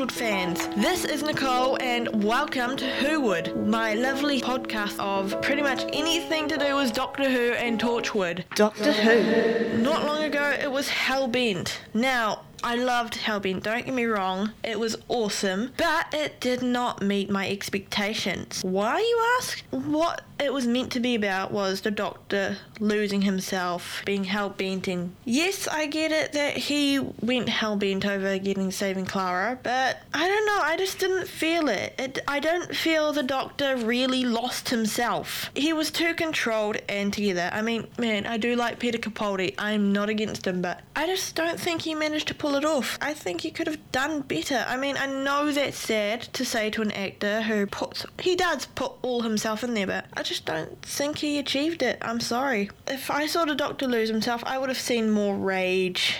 Torchwood fans. This is Nicole, and welcome to Whowood, my lovely podcast of pretty much anything to do with Doctor Who and Torchwood. Doctor Who. Not long ago, it was Hellbent. Now, I loved Hellbent, don't get me wrong, it was awesome, but it did not meet my expectations. Why, you ask? What it was meant to be about was the Doctor losing himself, being hell-bent, and yes, I get it that he went hell-bent over getting saving Clara, but I don't know, I just didn't feel it. it. I don't feel the Doctor really lost himself. He was too controlled and together. I mean, man, I do like Peter Capaldi, I'm not against him, but I just don't think he managed to pull it off. I think he could have done better. I mean, I know that's sad to say to an actor who puts, he does put all himself in there, but I just don't think he achieved it. I'm sorry. If I saw the Doctor lose himself, I would have seen more rage,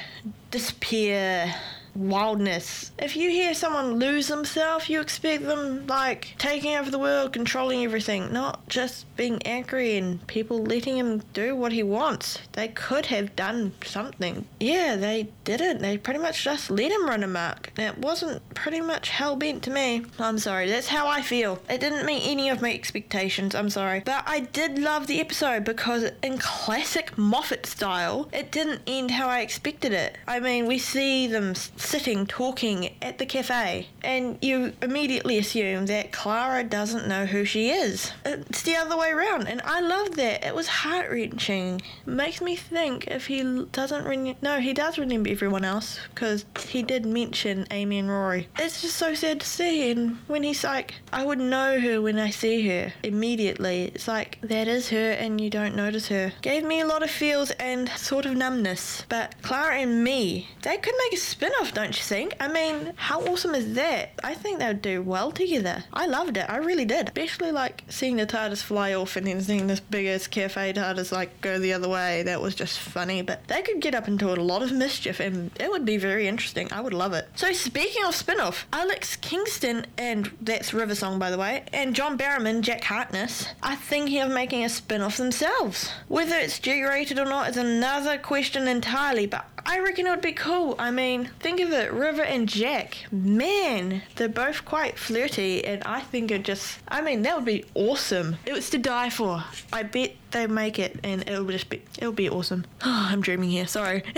despair, wildness. If you hear someone lose themselves, you expect them like taking over the world, controlling everything, not just being angry and people letting him do what he wants. They could have done something. Yeah, they didn't. They pretty much just let him run amok. It wasn't pretty much hell bent to me. I'm sorry, that's how I feel. It didn't meet any of my expectations, I'm sorry. But I did love the episode because in classic Moffat style, it didn't end how I expected it. I mean, we see them sitting talking at the cafe, and you immediately assume that Clara doesn't know who she is. It's the other way around, and I love that. It was heart wrenching. Makes me think if he doesn't remember. No, he does remember everyone else because he did mention Amy and Rory. It's just so sad to see, and when he's like, I would know her when I see her immediately. It's like that is her, and you don't notice her. Gave me a lot of feels and sort of numbness. But Clara and me, they could make a spin off, don't you think? I mean, how awesome is that? I think they would do well together. I loved it. I really did. Especially like seeing the TARDIS fly off and then seeing this big ass cafe TARDIS like go the other way. That was just funny. But they could get up into a lot of mischief and it would be very interesting. I would love it. So speaking of spin off, Alex Kingston and that's River Song by the way, and John Barrowman, Jack Harkness, are thinking of making a spin off themselves. Whether it's G rated or not is another question entirely, but I reckon it would be cool. I mean, think of it, River and Jack. Man, they're both quite flirty, and I think it just, I mean, that would be awesome. It was to die for. I bet they make it, and it'll just be, it'll be awesome. Oh, I'm dreaming here, sorry.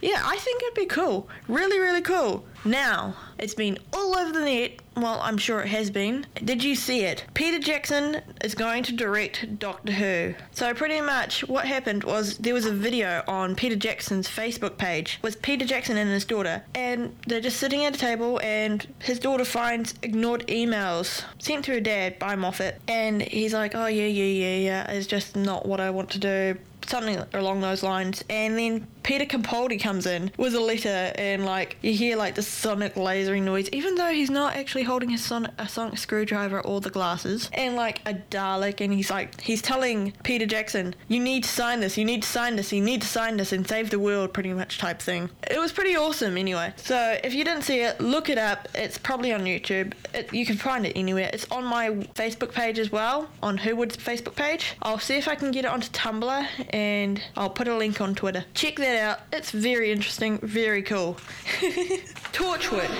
yeah, I think it'd be cool. Really, really cool. Now, it's been all over the net. Well, I'm sure it has been. Did you see it? Peter Jackson is going to direct Doctor Who. So pretty much what happened was there was a video on Peter Jackson's Facebook page with Peter Jackson and his daughter, and they're just sitting at a table, and his daughter finds ignored emails sent to her dad by Moffat, and he's like, "Oh yeah, yeah, yeah, yeah. It's just not what I want to do." Something along those lines, and then Peter Capaldi comes in with a letter, and like you hear like the sonic lasering noise, even though he's not actually holding his sonic, a sonic screwdriver or the glasses, and like a Dalek, and he's like he's telling Peter Jackson, "You need to sign this. You need to sign this. You need to sign this and save the world," pretty much type thing. It was pretty awesome, anyway. So if you didn't see it, look it up. It's probably on YouTube. It, you can find it anywhere. It's on my Facebook page as well, on Whowood's Facebook page. I'll see if I can get it onto Tumblr, and I'll put a link on Twitter. Check that out. It's very interesting, very cool. Torchwood.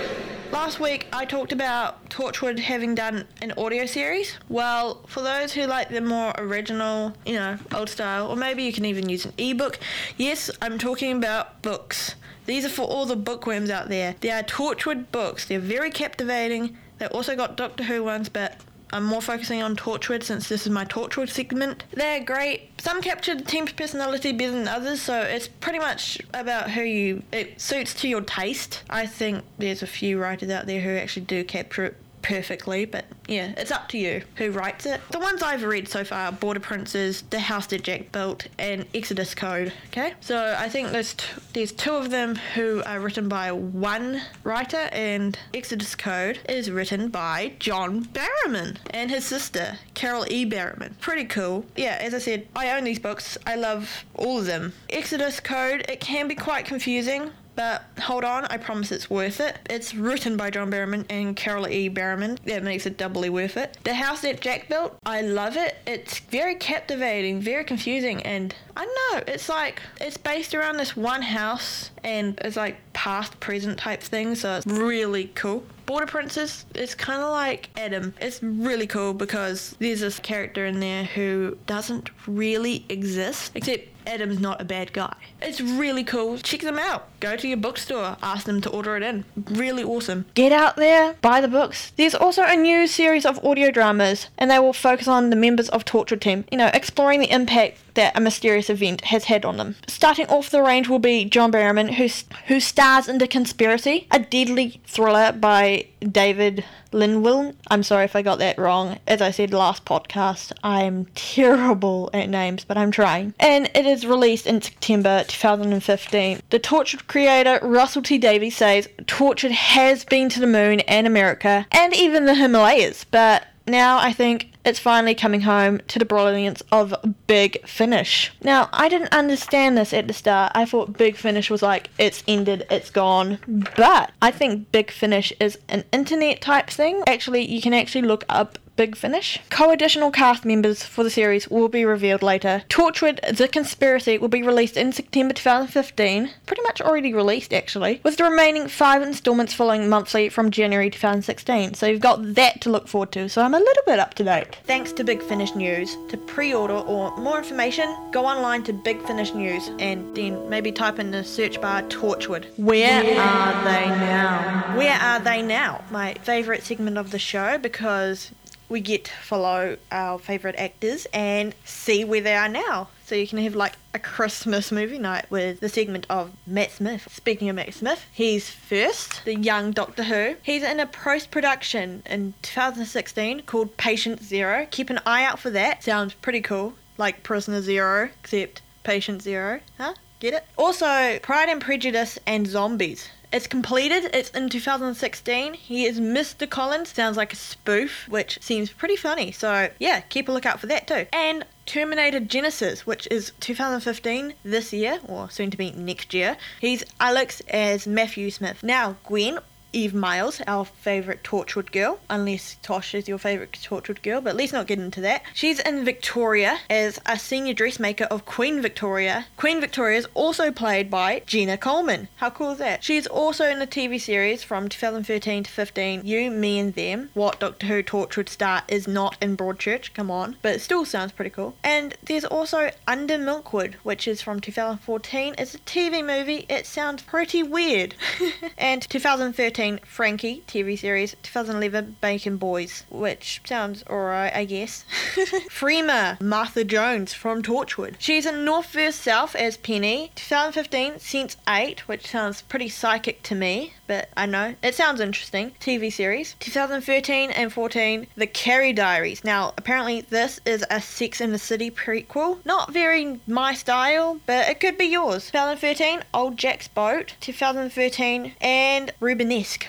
Last week I talked about Torchwood having done an audio series. Well, for those who like the more original, you know, old style, or maybe you can even use an ebook, yes, I'm talking about books. These are for all the bookworms out there. They are Torchwood books. They're very captivating. They've also got Doctor Who ones, but I'm more focusing on Torchwood since this is my Torchwood segment. They're great. Some capture the team's personality better than others, so it's pretty much about who you. It suits to your taste. I think there's a few writers out there who actually do capture it perfectly, but yeah, it's up to you who writes it. The ones I've read so far Border Princes, The House That Jack Built, and Exodus Code. Okay, so I think there's, t- there's two of them who are written by one writer, and Exodus Code is written by John Barrowman and his sister, Carol E. Barrowman. Pretty cool. Yeah, as I said, I own these books. I love all of them. Exodus Code, it can be quite confusing but hold on, I promise it's worth it. It's written by John Barrowman and Carol E. Barrowman. That makes it doubly worth it. The house that Jack built, I love it. It's very captivating, very confusing, and I don't know, it's like it's based around this one house and it's like past present type thing, so it's really cool. Border Princes is kind of like Adam. It's really cool because there's this character in there who doesn't really exist, except Adam's not a bad guy. It's really cool. Check them out. Go to your bookstore, ask them to order it in. Really awesome. Get out there, buy the books. There's also a new series of audio dramas, and they will focus on the members of Torchwood Team, you know, exploring the impact that a mysterious event has had on them. Starting off the range will be John Barrowman, who, who stars in The Conspiracy, a deadly thriller by David Linwillen. I'm sorry if I got that wrong. As I said last podcast, I'm terrible at names, but I'm trying. And it is released in September 2015. The Torchwood creator Russell T Davies says Torchwood has been to the moon and America and even the Himalayas, but now I think it's finally coming home to the brilliance of Big Finish. Now, I didn't understand this at the start. I thought Big Finish was like, it's ended, it's gone. But I think Big Finish is an internet type thing. Actually, you can actually look up Big Finish. Co-additional cast members for the series will be revealed later. Torchwood The Conspiracy will be released in September 2015, pretty much already released actually, with the remaining five installments following monthly from January 2016. So you've got that to look forward to, so I'm a little bit up to date. Thanks to Big Finish News. To pre-order or more information, go online to Big Finish News and then maybe type in the search bar Torchwood. Where are they now? Where are they now? My favourite segment of the show because we get to follow our favourite actors and see where they are now. So you can have like a Christmas movie night with the segment of Matt Smith. Speaking of Matt Smith, he's first, the young Doctor Who. He's in a post production in 2016 called Patient Zero. Keep an eye out for that. Sounds pretty cool. Like Prisoner Zero, except Patient Zero. Huh? Get it? Also, Pride and Prejudice and Zombies. It's completed. It's in 2016. He is Mr. Collins. Sounds like a spoof, which seems pretty funny. So, yeah, keep a lookout for that too. And Terminator Genisys, which is 2015 this year, or soon to be next year. He's Alex as Matthew Smith. Now, Gwen Eve Myles, our favourite Torchwood girl, unless Tosh is your favourite Torchwood girl, but let's not get into that. She's in Victoria as a senior dressmaker of Queen Victoria. Queen Victoria is also played by Gina Coleman. How cool is that? She's also in the TV series from 2013 to 15, You, Me and Them. What Doctor Who Torchwood star is not in Broadchurch, come on. But it still sounds pretty cool. And there's also Under Milkwood, which is from 2014. It's a TV movie. It sounds pretty weird. and 2013 Frankie TV series, 2011 Baker Boys, which sounds alright, I guess. Freema, Martha Jones from Torchwood. She's in North vs South as Penny. 2015 Sense 8, which sounds pretty psychic to me, but I know it sounds interesting. TV series. 2013 and 14 The Carrie Diaries. Now, apparently this is a Sex and the City prequel. Not very my style, but it could be yours. 2013 Old Jack's Boat. 2013 and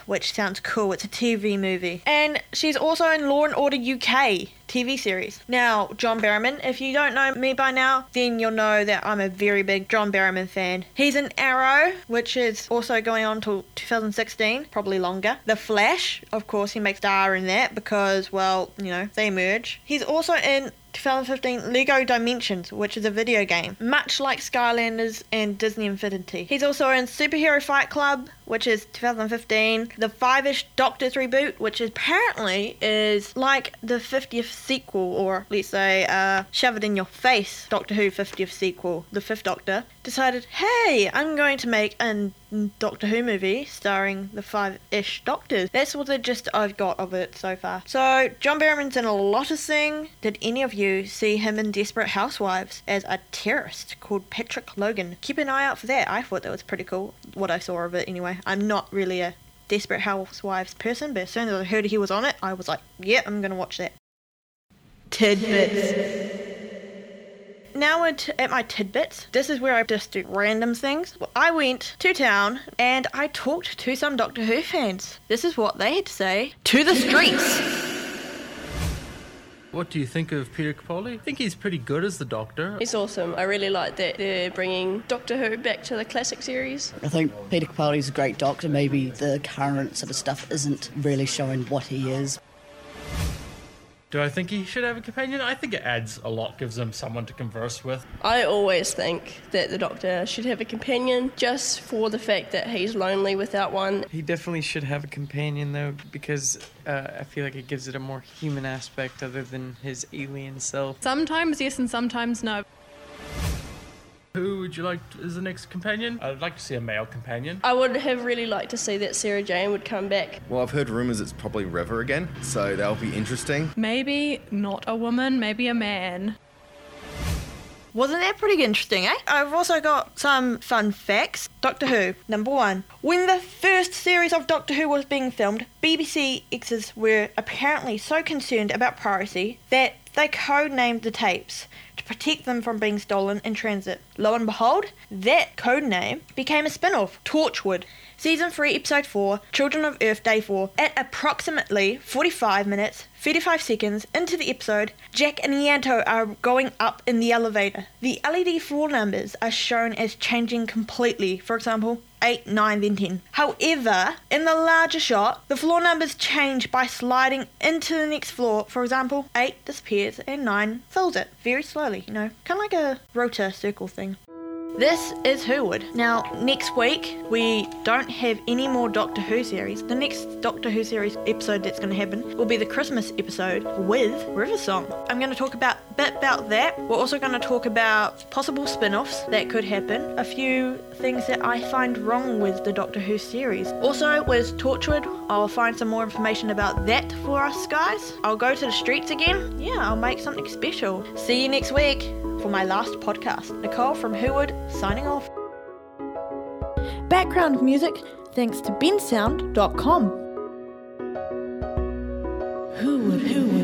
Which sounds cool. It's a TV movie. And she's also in Law and Order UK TV series. Now, John Barrowman, if you don't know me by now, then you'll know that I'm a very big John Barrowman fan. He's in Arrow, which is also going on till 2016, probably longer. The Flash, of course, he makes star in that because, well, you know, they merge. He's also in 2015 Lego Dimensions, which is a video game, much like Skylanders and Disney Infinity. He's also in Superhero Fight Club, which is 2015, the Five-ish Doctors reboot, which apparently is like the 50th sequel, or let's say, uh, shove it in your face, Doctor Who 50th sequel, the Fifth Doctor, decided, hey, I'm going to make a Doctor Who movie starring the five-ish Doctors. That's what the gist I've got of it so far. So, John Barrowman's in a lot of things. Did any of you see him in Desperate Housewives as a terrorist called Patrick Logan? Keep an eye out for that. I thought that was pretty cool, what I saw of it anyway. I'm not really a Desperate Housewives person, but as soon as I heard he was on it, I was like, yeah, I'm to watch that. Tidbits. Now we're at my tidbits. This is where I just do random things. I went to town and I talked to some Doctor Who fans. This is what they had to say to the streets. What do you think of Peter Capaldi? I think he's pretty good as the Doctor. He's awesome. I really like that they're bringing Doctor Who back to the classic series. I think Peter Capaldi's a great Doctor. Maybe the current sort of stuff isn't really showing what he is. Do I think he should have a companion? I think it adds a lot, gives him someone to converse with. I always think that the Doctor should have a companion just for the fact that he's lonely without one. He definitely should have a companion though, because uh, I feel like it gives it a more human aspect other than his alien self. Sometimes yes and sometimes no. Who would you like as the next companion? I'd like to see a male companion. I would have really liked to see that Sarah Jane would come back. Well, I've heard rumours it's probably River again, so that'll be interesting. Maybe not a woman, maybe a man. Wasn't that pretty interesting, eh? I've also got some fun facts. Doctor Who, number one. When the first series of Doctor Who was being filmed, BBC exes were apparently so concerned about piracy that they codenamed the tapes to protect them from being stolen in transit. Lo and behold, that code name became a spin off, Torchwood. Season 3, Episode 4, Children of Earth, Day 4. At approximately 45 minutes, 35 seconds into the episode, Jack and Ianto are going up in the elevator. The LED floor numbers are shown as changing completely. For example, 8, 9, then 10. However, in the larger shot, the floor numbers change by sliding into the next floor. For example, 8 disappears and 9 fills it very slowly, you know, kind of like a rota circle thing. This is Whowood. Now, next week, we don't have any more Doctor Who series. The next Doctor Who series episode that's going to happen will be the Christmas episode with River Song. I'm going to talk about a bit about that. We're also going to talk about possible spin offs that could happen, a few things that I find wrong with the Doctor Who series. Also, with Torchwood, I'll find some more information about that for us guys. I'll go to the streets again. Yeah, I'll make something special. See you next week for my last podcast. Nicole from Whowood signing off. Background music thanks to bensound.com. Who would, who would?